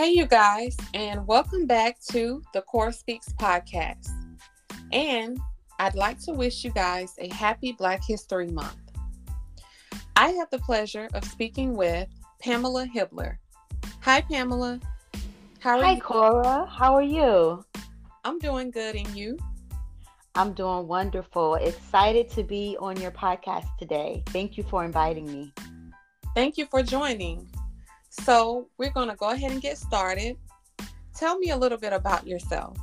Hey, you guys, and welcome back to the Kora Speaks podcast. And I'd like to wish you guys a happy Black History Month. I have the pleasure of speaking with Pamela Hibbler. Hi, Pamela. How are Hi, you? Cora. How are you? I'm doing good, and you? I'm doing wonderful. Excited to be on your podcast today. Thank you for inviting me. Thank you for joining. So, we're going to go ahead and get started. Tell me a little bit about yourself.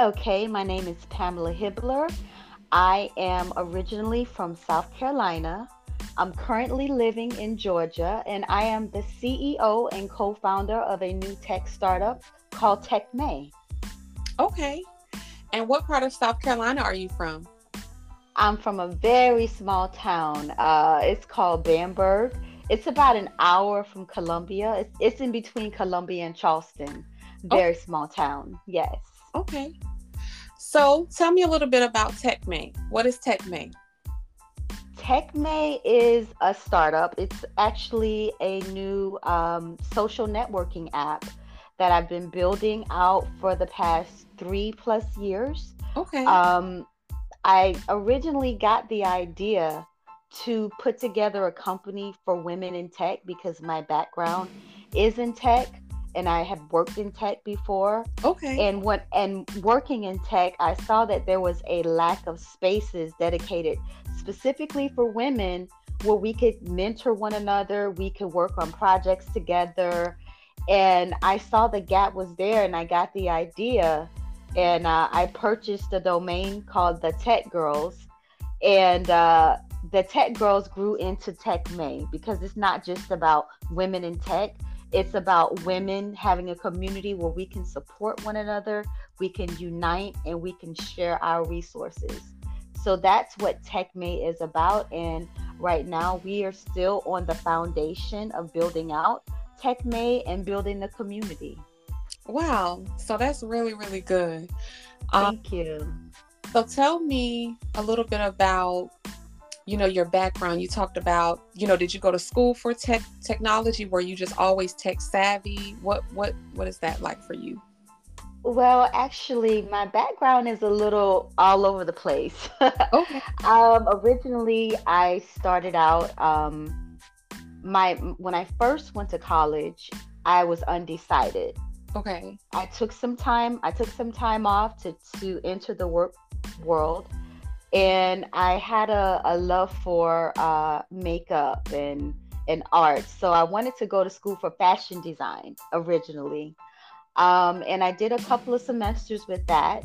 Okay, my name is Pamela Hibbler. I am originally from South Carolina. I'm currently living in Georgia, and I am the CEO and co founder of a new tech startup called TechMae. Okay. And what part of South Carolina are you from? I'm from a very small town. Uh, it's called Bamberg. It's about an hour from Columbia. It's, it's in between Columbia and Charleston. Very oh. small town. Yes. Okay. So tell me a little bit about TechMae. What is TechMae? TechMae is a startup. It's actually a new um, social networking app that I've been building out for the past three plus years. Okay. Um, I originally got the idea to put together a company for women in tech because my background is in tech and I had worked in tech before. Okay. And what and working in tech, I saw that there was a lack of spaces dedicated specifically for women where we could mentor one another, we could work on projects together. And I saw the gap was there and I got the idea and uh, I purchased a domain called the Tech Girls. And uh, the Tech Girls grew into Tech Mae because it's not just about women in tech. It's about women having a community where we can support one another, we can unite, and we can share our resources. So that's what Tech Mae is about. And right now, we are still on the foundation of building out Tech Mae and building the community. Wow. So that's really, really good. Thank um, you. So tell me a little bit about you know your background. You talked about you know did you go to school for tech technology? Were you just always tech savvy? What what what is that like for you? Well actually my background is a little all over the place. Okay. Um originally i started out um my when i first went to college i was undecided. Okay. I took some time i took some time off to to enter the work world and I had a, a love for uh, makeup and and art. So I wanted to go to school for fashion design originally, um, and I did a couple of semesters with that.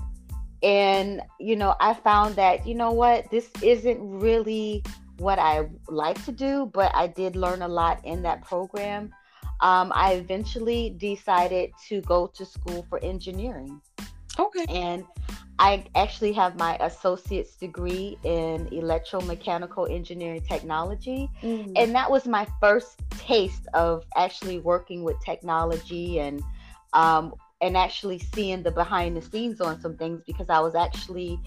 And you know, I found that you know what, this isn't really what I like to do, but I did learn a lot in that program. Um, I eventually decided to go to school for engineering. Okay. And I actually have my associate's degree in electromechanical engineering technology. Mm. And that was my first taste of actually working with technology and um, and actually seeing the behind the scenes on some things because I was actually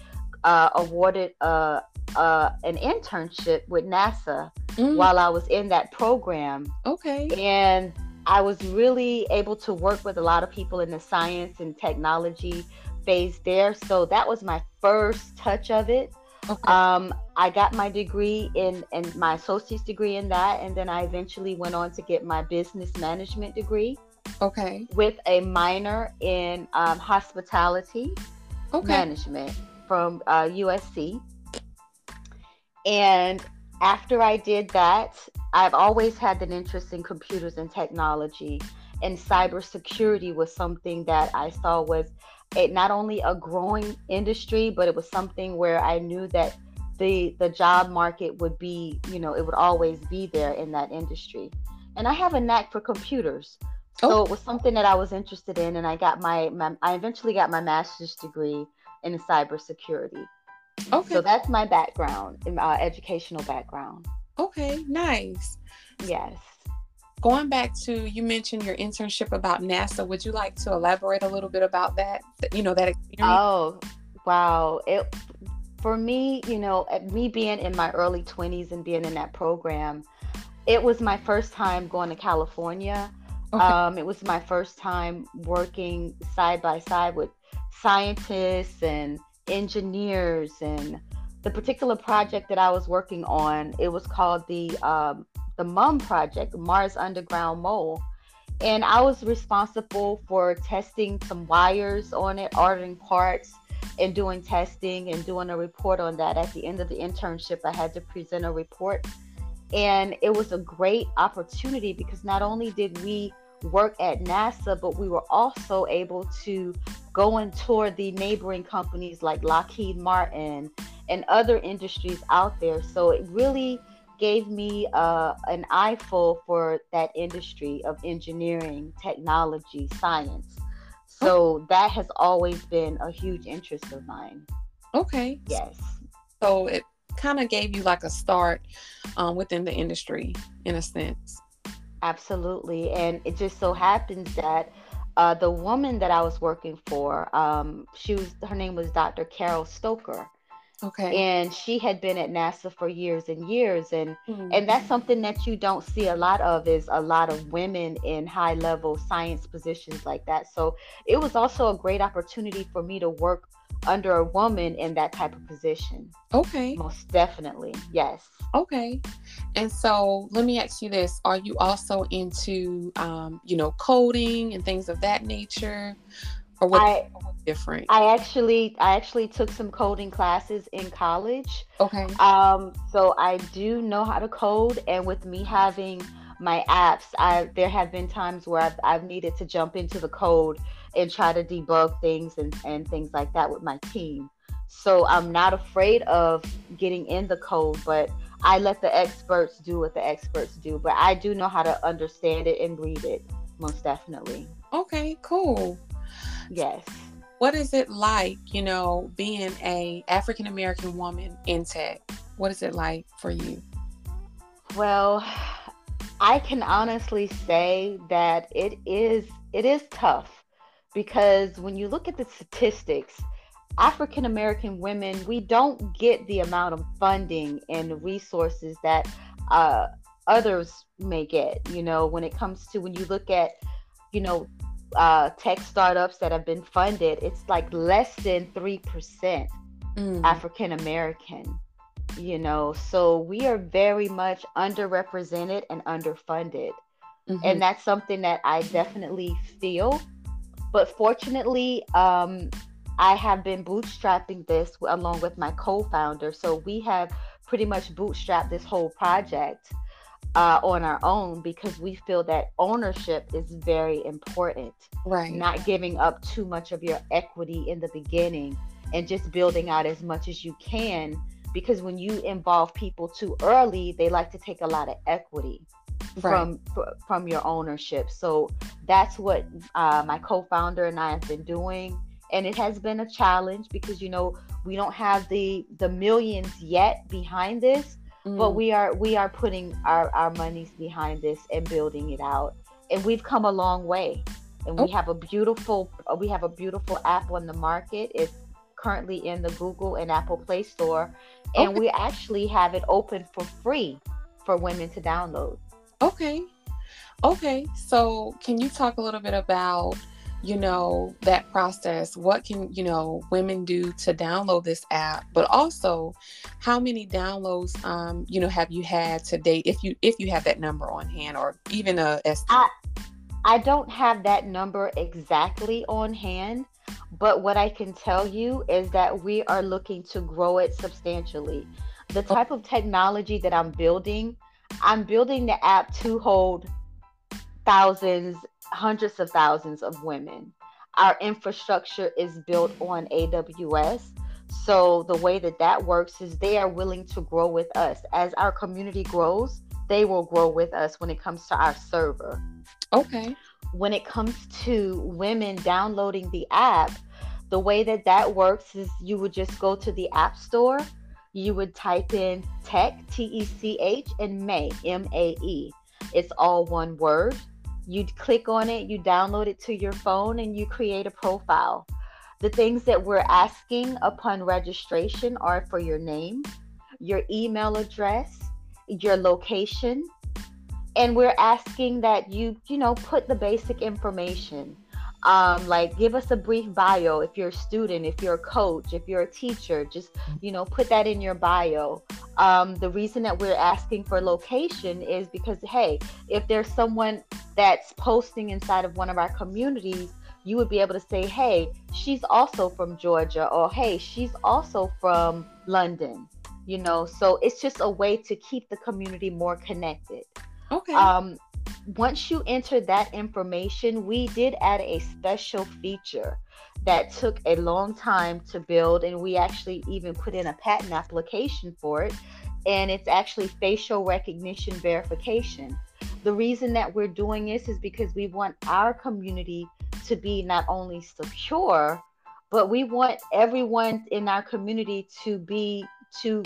uh, awarded uh, uh, an internship with NASA mm. while I was in that program. Okay. And I was really able to work with a lot of people in the science and technology phase there. So that was my first touch of it. Okay. Um, I got my degree in and my associate's degree in that, and then I eventually went on to get my business management degree. Okay. With a minor in um, hospitality okay. management from uh, USC. And after I did that, I've always had an interest in computers and technology, and cybersecurity was something that I saw was it not only a growing industry, but it was something where I knew that the the job market would be, you know, it would always be there in that industry. And I have a knack for computers. So oh. it was something that I was interested in and I got my, my I eventually got my master's degree in cybersecurity. Okay. So that's my background, uh, educational background. Okay, nice. Yes going back to you mentioned your internship about NASA. Would you like to elaborate a little bit about that? You know that experience. Oh, wow! It for me, you know, me being in my early twenties and being in that program, it was my first time going to California. Okay. Um, it was my first time working side by side with scientists and engineers and the particular project that I was working on, it was called the um, the MUM project, Mars Underground Mole, and I was responsible for testing some wires on it, ordering parts, and doing testing and doing a report on that. At the end of the internship, I had to present a report, and it was a great opportunity because not only did we work at NASA, but we were also able to go and tour the neighboring companies like Lockheed Martin and other industries out there. So it really gave me uh, an eyeful for that industry of engineering, technology, science. So that has always been a huge interest of mine. Okay. Yes. So it kind of gave you like a start um, within the industry in a sense. Absolutely. And it just so happens that uh, the woman that I was working for, um, she was her name was Dr. Carol Stoker. Okay. And she had been at NASA for years and years and mm-hmm. and that's something that you don't see a lot of is a lot of women in high level science positions like that. So it was also a great opportunity for me to work under a woman in that type of position. Okay. Most definitely. Yes. Okay. And so let me ask you this. Are you also into um, you know, coding and things of that nature? Or what I, different? I actually I actually took some coding classes in college. Okay. Um, so I do know how to code and with me having my apps, I there have been times where I've, I've needed to jump into the code and try to debug things and, and things like that with my team. So I'm not afraid of getting in the code, but I let the experts do what the experts do. But I do know how to understand it and read it, most definitely. Okay, cool. Yes. What is it like, you know, being a African American woman in tech? What is it like for you? Well, I can honestly say that it is it is tough because when you look at the statistics, African American women, we don't get the amount of funding and resources that uh, others may get. You know, when it comes to when you look at, you know, uh, tech startups that have been funded, it's like less than 3% mm. African American, you know. So we are very much underrepresented and underfunded. Mm-hmm. And that's something that I definitely feel. But fortunately, um, I have been bootstrapping this along with my co founder. So we have pretty much bootstrapped this whole project uh, on our own because we feel that ownership is very important. Right. Not giving up too much of your equity in the beginning and just building out as much as you can because when you involve people too early, they like to take a lot of equity right. from from your ownership. So that's what uh, my co-founder and I have been doing, and it has been a challenge because you know we don't have the the millions yet behind this, mm. but we are we are putting our our monies behind this and building it out. And we've come a long way. And we oh. have a beautiful we have a beautiful app on the market. It's currently in the google and apple play store. And okay. we actually have it open for free for women to download. Okay. Okay. So can you talk a little bit about you know that process what can you know women do to download this app but also how many downloads um you know have you had to date if you if you have that number on hand or even a estimate I, I don't have that number exactly on hand but what i can tell you is that we are looking to grow it substantially the oh. type of technology that i'm building i'm building the app to hold thousands hundreds of thousands of women. Our infrastructure is built on AWS. So the way that that works is they are willing to grow with us. As our community grows, they will grow with us when it comes to our server. Okay. When it comes to women downloading the app, the way that that works is you would just go to the App Store, you would type in tech, T E C H, and Mae, M A E. It's all one word you click on it, you download it to your phone, and you create a profile. The things that we're asking upon registration are for your name, your email address, your location, and we're asking that you you know put the basic information um, like give us a brief bio if you're a student if you're a coach if you're a teacher just you know put that in your bio. Um, the reason that we're asking for location is because hey if there's someone that's posting inside of one of our communities you would be able to say hey she's also from georgia or hey she's also from london you know? So it's just a way to keep the community more connected. Okay. um, once you enter that information, we did add a special feature that took a long time to build, and we actually even put in a patent application for it. And it's actually facial recognition verification. The reason that we're doing this is because we want our community to be not only secure, but we want everyone in our community to be to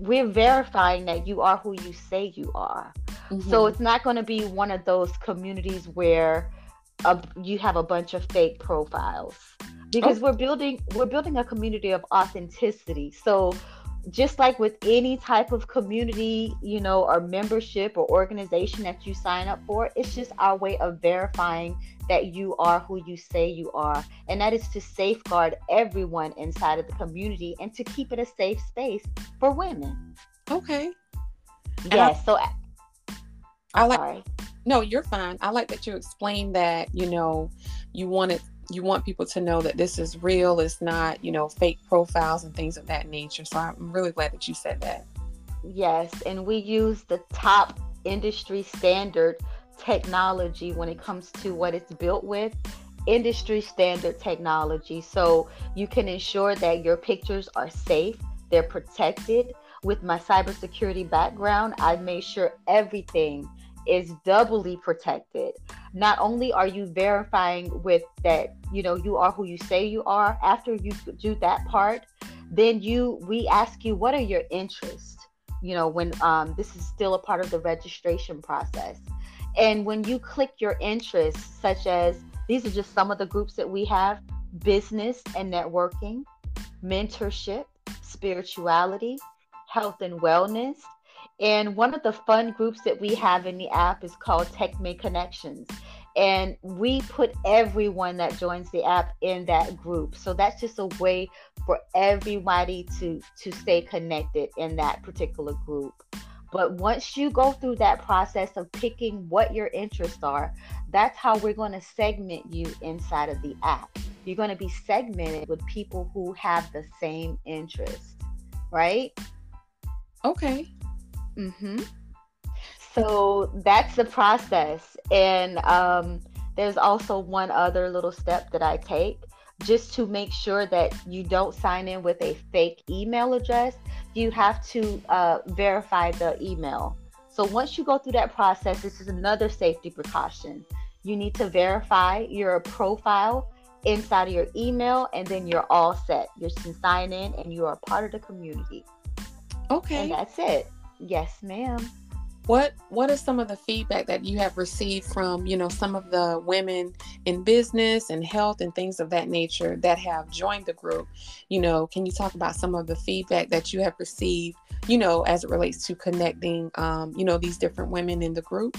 we're verifying that you are who you say you are. Mm-hmm. So it's not going to be one of those communities where a, you have a bunch of fake profiles because oh. we're building we're building a community of authenticity. So just like with any type of community, you know, or membership or organization that you sign up for, it's just our way of verifying that you are who you say you are. And that is to safeguard everyone inside of the community and to keep it a safe space for women. Okay. Yes. I, so I like. Sorry. No, you're fine. I like that you explained that. You know, you wanted you want people to know that this is real. It's not you know fake profiles and things of that nature. So I'm really glad that you said that. Yes, and we use the top industry standard technology when it comes to what it's built with industry standard technology so you can ensure that your pictures are safe they're protected with my cybersecurity background i've made sure everything is doubly protected. Not only are you verifying with that, you know, you are who you say you are, after you do that part, then you we ask you what are your interests? You know, when um, this is still a part of the registration process. And when you click your interests, such as these are just some of the groups that we have business and networking, mentorship, spirituality, health and wellness, and one of the fun groups that we have in the app is called Tech TechMae Connections. And we put everyone that joins the app in that group. So that's just a way for everybody to to stay connected in that particular group. But once you go through that process of picking what your interests are, that's how we're going to segment you inside of the app. You're going to be segmented with people who have the same interest, right? Okay. Mm-hmm. So that's the process. And um, there's also one other little step that I take just to make sure that you don't sign in with a fake email address. You have to uh, verify the email. So once you go through that process, this is another safety precaution. You need to verify your profile inside of your email, and then you're all set. You can sign in, and you are part of the community. Okay. And that's it. Yes, ma'am. What what is some of the feedback that you have received from, you know, some of the women in business and health and things of that nature that have joined the group? You know, can you talk about some of the feedback that you have received, you know, as it relates to connecting um, you know, these different women in the group?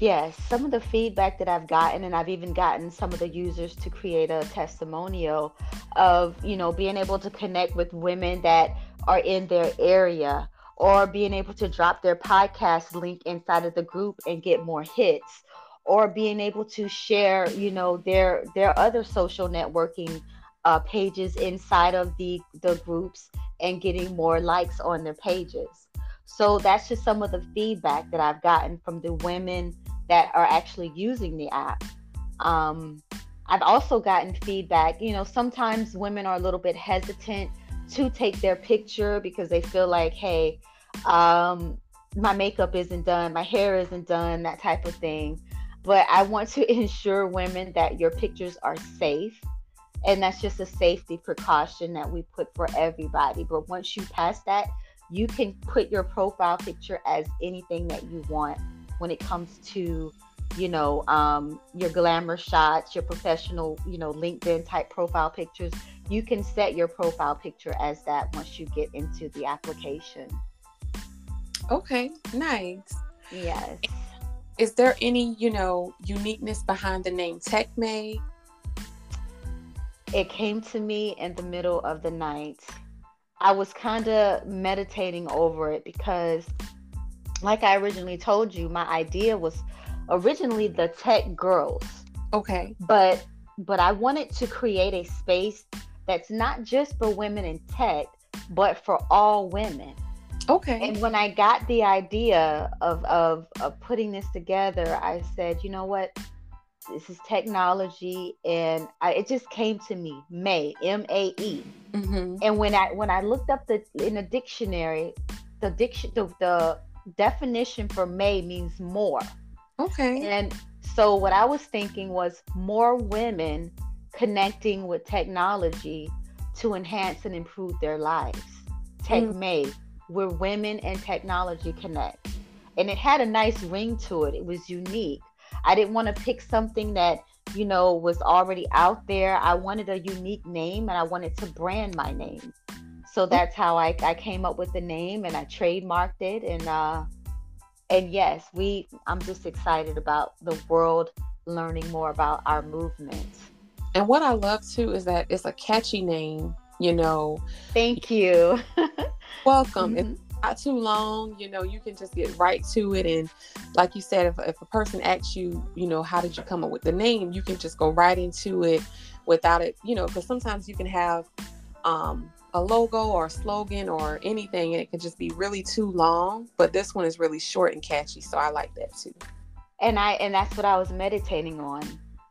Yes, some of the feedback that I've gotten, and I've even gotten some of the users to create a testimonial of, you know, being able to connect with women that are in their area or being able to drop their podcast link inside of the group and get more hits or being able to share you know their their other social networking uh, pages inside of the the groups and getting more likes on their pages. So that's just some of the feedback that i've gotten from the women that are actually using the app. Um, i've also gotten feedback you know sometimes women are a little bit hesitant to take their picture because they feel like, hey, um, my makeup isn't done, my hair isn't done, that type of thing. But I want to ensure women that your pictures are safe. And that's just a safety precaution that we put for everybody. But once you pass that, you can put your profile picture as anything that you want when it comes to you know um, your glamour shots your professional you know linkedin type profile pictures you can set your profile picture as that once you get into the application. Okay, nice. Yes. Is there any, you know, uniqueness behind the name TechMae? It came to me in the middle of the night. I was kind of meditating over it because, like I originally told you, my idea was originally the Tech Girls. Okay. But but I wanted to create a space that's not just for women in tech, but for all women. Okay. And when I got the idea of, of, of putting this together, I said, you know what? This is technology, and I, it just came to me. Mae M A E. Mm-hmm. And when I when I looked up the in the dictionary, the diction the, the definition for Mae means more. Okay. And so what I was thinking was more women connecting with technology to enhance and improve their lives. Tech mm. Mae, where women and technology connect. And it had a nice ring to it. It was unique. I didn't want to pick something that, you know, was already out there. I wanted a unique name and I wanted to brand my name. So that's how I, I came up with the name and I trademarked it and uh and yes, we I'm just excited about the world learning more about our movement. And what I love too is that it's a catchy name, you know. Thank you. welcome. Mm-hmm. It's not too long, you know, you can just get right to it. And like you said, if, if a person asks you, you know, how did you come up with the name, you can just go right into it without it, you know, because sometimes you can have um, a logo or a slogan or anything and it can just be really too long but this one is really short and catchy so i like that too. And i and that's what i was meditating on.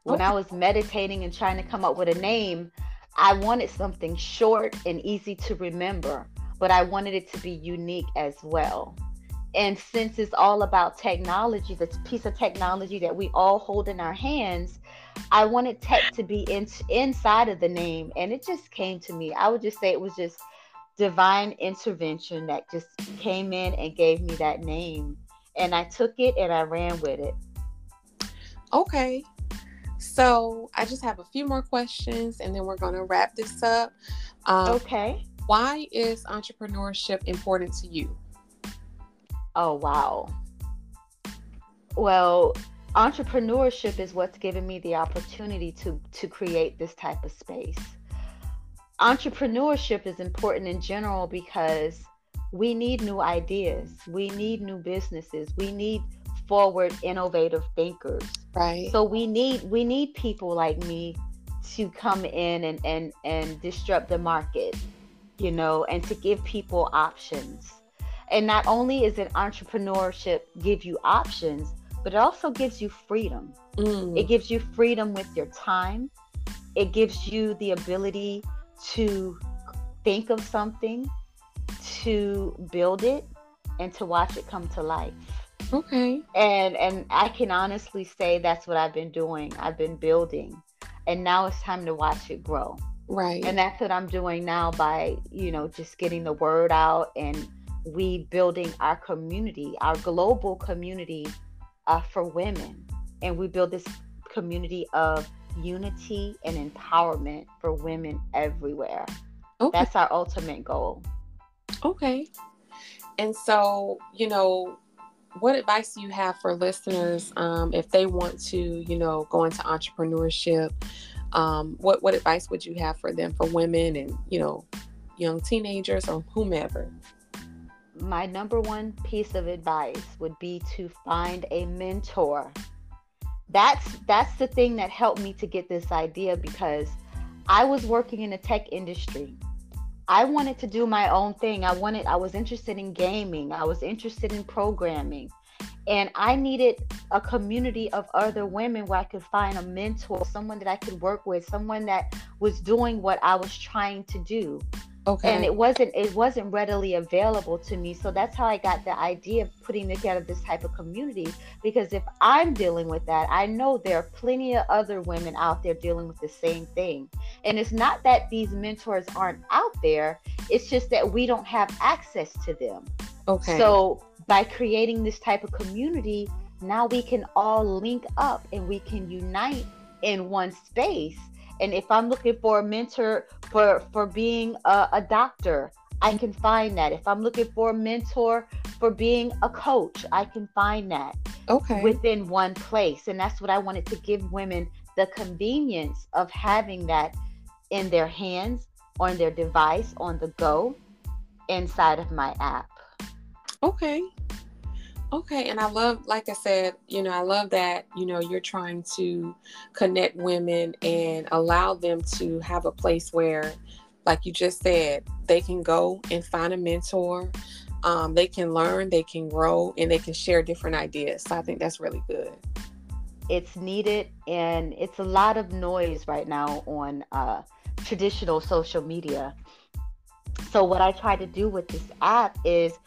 When okay. i was meditating and trying to come up with a name i wanted something short and easy to remember but i wanted it to be unique as well. And since it's all about technology this piece of technology that we all hold in our hands I wanted tech to be in, inside of the name, and it just came to me. I would just say it was just divine intervention that just came in and gave me that name. And I took it and I ran with it. Okay. So I just have a few more questions and then we're going to wrap this up. Um, okay. Why is entrepreneurship important to you? Oh, wow. Well, entrepreneurship is what's given me the opportunity to to create this type of space. Entrepreneurship is important in general because we need new ideas. We need new businesses. We need forward innovative thinkers. Right. So we need we need people like me to come in and and and disrupt the market you know and to give people options. And not only is it entrepreneurship give you options but it also gives you freedom. Mm. It gives you freedom with your time. It gives you the ability to think of something, to build it, and to watch it come to life. Okay. And and I can honestly say that's what I've been doing. I've been building. And now it's time to watch it grow. Right. And that's what I'm doing now by, you know, just getting the word out and we building our community, our global community uh, for women. And we build this community of unity and empowerment for women everywhere. Okay. That's our ultimate goal. Okay. And so, you know, what advice do you have for listeners um, if they want to, you know, go into entrepreneurship? Um, what what advice would you have for them for women and you know, young teenagers or whomever? My number one piece of advice would be to find a mentor. That's that's the thing that helped me to get this idea because I was working in the tech industry. I wanted to do my own thing. I wanted I was interested in gaming. I was interested in programming. And I needed a community of other women where I could find a mentor, someone that I could work with, someone that was doing what I was trying to do. Okay. And it wasn't it wasn't readily available to me. So that's how I got the idea of putting together this type of community. Because if I'm dealing with that, I know there are plenty of other women out there dealing with the same thing. And it's not that these mentors aren't out there, it's just that we don't have access to them. Okay. So by creating this type of community, now we can all link up and we can unite in one space and if I'm looking for a mentor for for being a, a doctor, I can find that. If I'm looking for a mentor for being a coach, I can find that Okay. within one place. And that's what I wanted to give women the convenience of having that in their hands, on their device, on the go, inside of my app. Okay. Okay. And I love, like I said, you know, I love that, you know, you're trying to connect women and allow them to have a place where, like you just said, they can go and find a mentor. Um, they can learn, they can grow, and they can share different ideas. So I think that's really good. It's needed, and it's a lot of noise right now on uh, traditional social media. So, what I try to do with this app is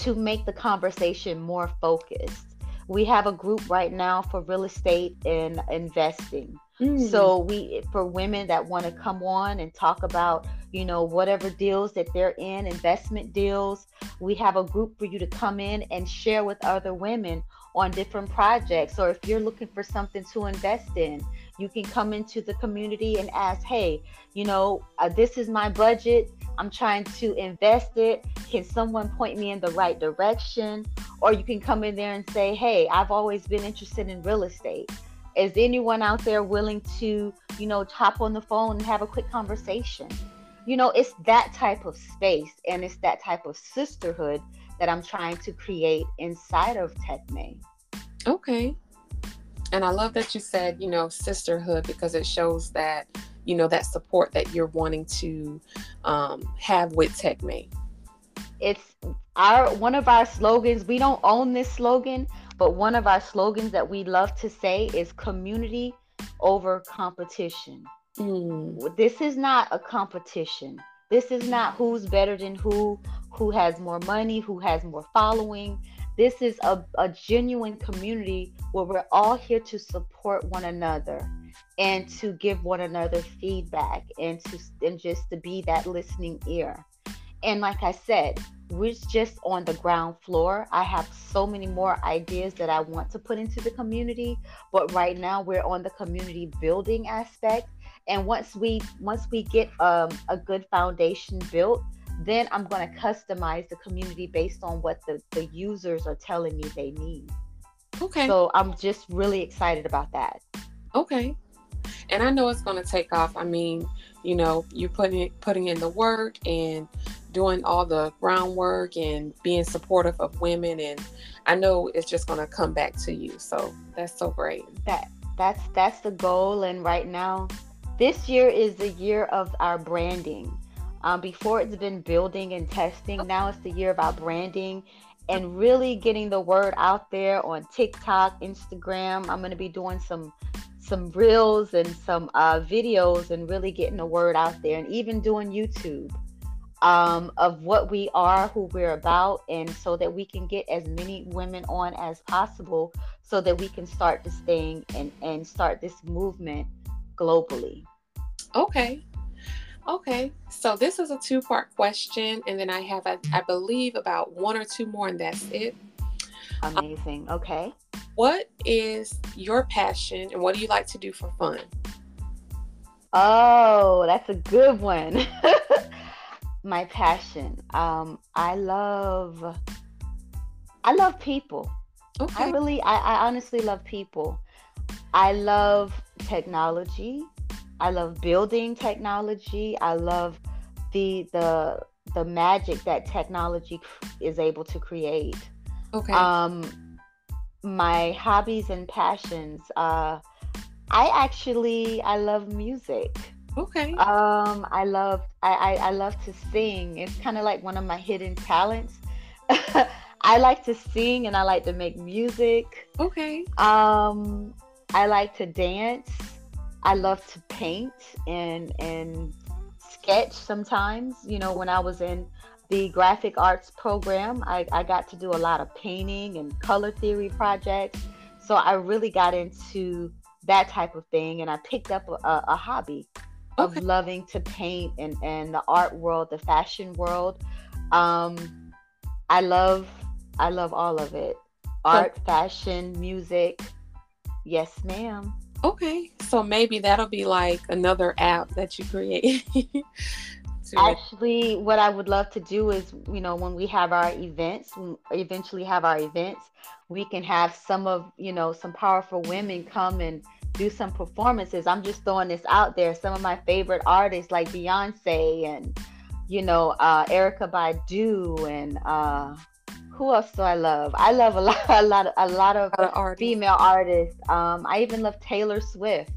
to make the conversation more focused. We have a group right now for real estate and investing. Mm. So we for women that want to come on and talk about, you know, whatever deals that they're in, investment deals, we have a group for you to come in and share with other women on different projects or if you're looking for something to invest in, you can come into the community and ask, "Hey, you know, uh, this is my budget. I'm trying to invest it. Can someone point me in the right direction?" Or you can come in there and say, "Hey, I've always been interested in real estate." is anyone out there willing to you know hop on the phone and have a quick conversation you know it's that type of space and it's that type of sisterhood that i'm trying to create inside of techmae Okay. And I love that you said, you know, sisterhood because it shows that, you know, that support that you're wanting to um, have with TechMate. it's our one of our slogans we don't own this slogan but one of our slogans that we love to say is community over competition Mm. this is not a competition. This is not who's better than who, who has more money, who has more following. This is a, a genuine community where we're all here to support one another and to give one another feedback and to and just to be that listening ear. And like I said, we're just on the ground floor. I have so many more ideas that I want to put into the community, but right now we're on the community building aspect and once we once we get um, a good foundation built then i'm going to customize the community based on what the, the users are telling me they need Okay. so i'm just really excited about that okay. And I know it's going to take off. I mean, you know, you're putting it, putting in the work and doing all the groundwork and being supportive of women, and I know it's just going to come back to you. So that's so great. that that's that's the goal and right now this year is the year of our branding um, before it's been building and testing now it's the year our branding and really getting the word out there on tiktok instagram i'm going to be doing some some reels and some uh, videos and really getting the word out there and even doing youtube um, of what we are who we're about and so that we can get as many women on as possible so that we can start this thing and, and start this movement globally. Okay. Okay. So this is a two part question, and then I have, I, I believe, about one or two more, and that's it. Amazing. Okay. What is your passion, and what do you like to do for fun? Oh, that's a good one. My passion. Um, I love I love people. Okay. I really I, I honestly love people. I love technology. I love building technology. I love the the the magic that technology is able to create. Okay. Um, my hobbies and passions. Uh, I actually I love music. okay. Um, I love I, I, I love to sing. It's kind of like one of my hidden talents. I like to sing and I like to make music. Okay. Um, I like to dance. I love to paint and and sketch sometimes. You know, when I was in the graphic arts program, I, I got to do a lot of painting and color theory projects. So I really got into that type of thing and I picked up a, a hobby of Okay. loving to paint and, and the art world, the fashion world. Um, I love I love all of it. Art, fashion, music. Yes, ma'am. Okay. So maybe that'll be like another app that you create actually what i would love to do is you know when we have our events eventually have our events we can have some of you know some powerful women come and do some performances i'm just throwing this out there some of my favorite artists like beyonce and you know uh erykah badu and uh who else do I love? I love a lot, a lot, of, a lot of, a lot of artists. female artists. Um, I even love Taylor Swift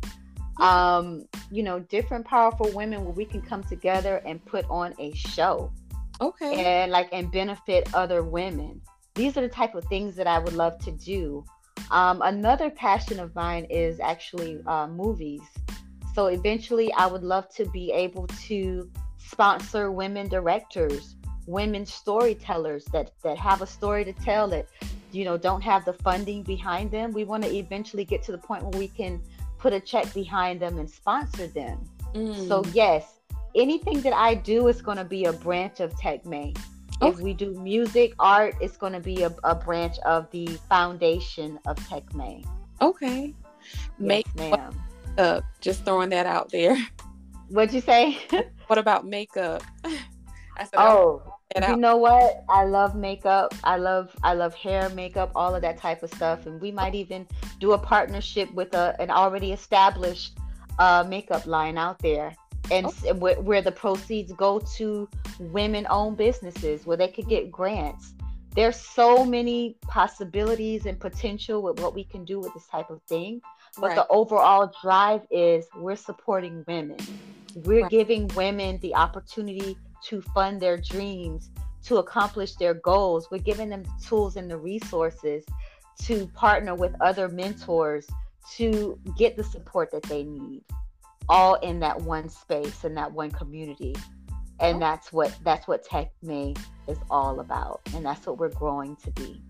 um, you know, different powerful women where we can come together and put on a show. Okay. And like and benefit other women. These are the type of things that I would love to do. Um, another passion of mine is actually uh, movies. So eventually, I would love to be able to sponsor women directors, women storytellers that that have a story to tell that you know don't have the funding behind them. We want to eventually get to the point where we can put a check behind them and sponsor them. Mm. So yes, anything that I do is going to be a branch of TechMae. Okay. If we do music, art, it's going to be a, a, branch of the foundation of TechMae. Okay. Make yes, ma'am. Uh, just throwing that out there. What'd you say? what about makeup? I said, oh, you know what? I love makeup. I love I love hair, makeup, all of that type of stuff. And we might even do a partnership with a, an already established uh, makeup line out there, and oh. where, where the proceeds go to women-owned businesses where they could get grants. There's so many possibilities and potential with what we can do with this type of thing. But right. the overall drive is we're supporting women. We're right. giving women the opportunity to fund their dreams, to accomplish their goals. We're giving them the tools and the resources to partner with other mentors to get the support that they need all in that one space and that one community. And that's what that's what tech mae is all about and that's what we're growing to be.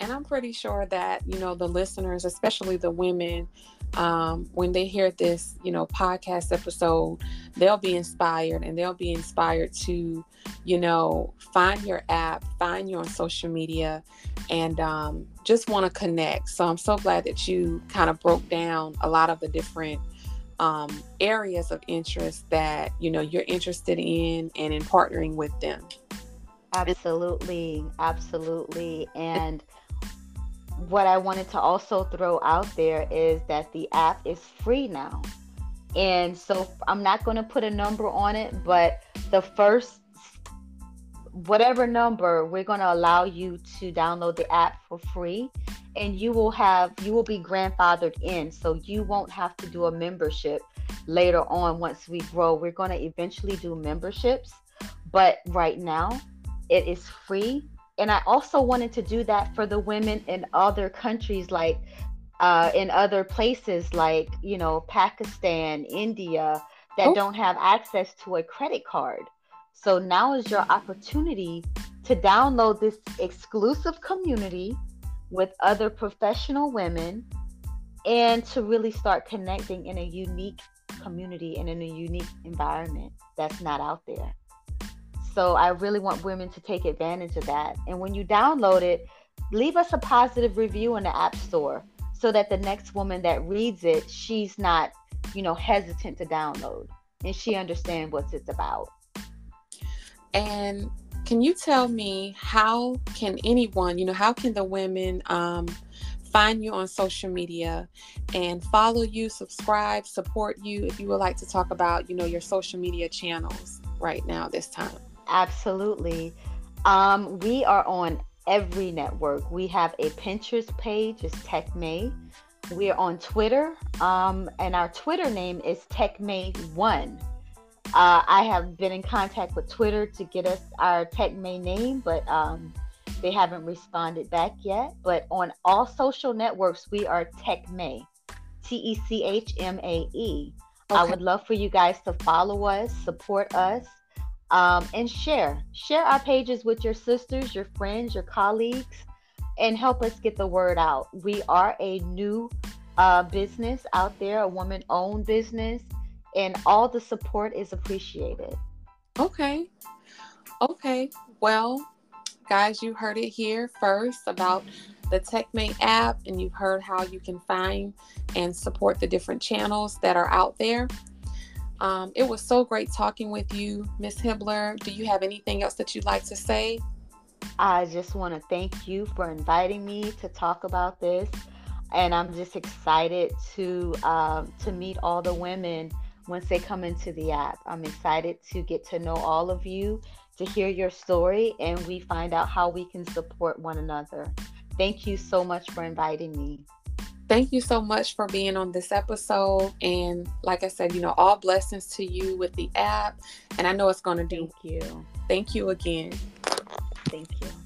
And i'm pretty sure that you know the listeners especially the women um, when they hear this, you know, podcast episode, they'll be inspired and they'll be inspired to, you know, find your app, find you on social media, and um, just want to connect. So I'm so glad that you kind of broke down a lot of the different um, areas of interest that you know you're interested in and in partnering with them. Absolutely, absolutely, and what I wanted to also throw out there is that the app is free now. And so I'm not going to put a number on it, but the first, whatever number, we're going to allow you to download the app for free. And you will have, you will be grandfathered in. So you won't have to do a membership later on once we grow. We're going to eventually do memberships. But right now, it is free and I also wanted to do that for the women in other countries, like uh, in other places, like you know Pakistan, India, that oh. don't have access to a credit card. So now is your opportunity to download this exclusive community with other professional women and to really start connecting in a unique community and in a unique environment that's not out there. So I really want women to take advantage of that. And when you download it, leave us a positive review in the App Store so that the next woman that reads it, she's not, you know, hesitant to download and she understands what it's about. And can you tell me how can anyone, you know, how can the women um, find you on social media and follow you, subscribe, support you if you would like to talk about, you know, your social media channels right now this time? Absolutely. Um, we are on every network. We have a Pinterest page, it's TechMae. We're on Twitter, um, and our Twitter name is TechMae1. Uh, I have been in contact with Twitter to get us our TechMae name, but um, they haven't responded back yet. But on all social networks, we are TechMae, T E C H M A E. Okay. I would love for you guys to follow us, support us um, and share. Share our pages with your sisters, your friends, your colleagues, and help us get the word out. We are a new uh, business out there, a woman owned business, and all the support is appreciated. Okay. Okay. Well, guys, you heard it here first about the TechMate app, and you've heard how you can find and support the different channels that are out there. Um, it was so great talking with you, Miss Hibbler. Do you have anything else that you'd like to say? I just want to thank you for inviting me to talk about this, and I'm just excited to um, to meet all the women once they come into the app. I'm excited to get to know all of you, to hear your story, and we find out how we can support one another. Thank you so much for inviting me. Thank you so much for being on this episode. And like I said, you know, all blessings to you with the app. And I know it's going to do. Thank you. Thank you again. Thank you.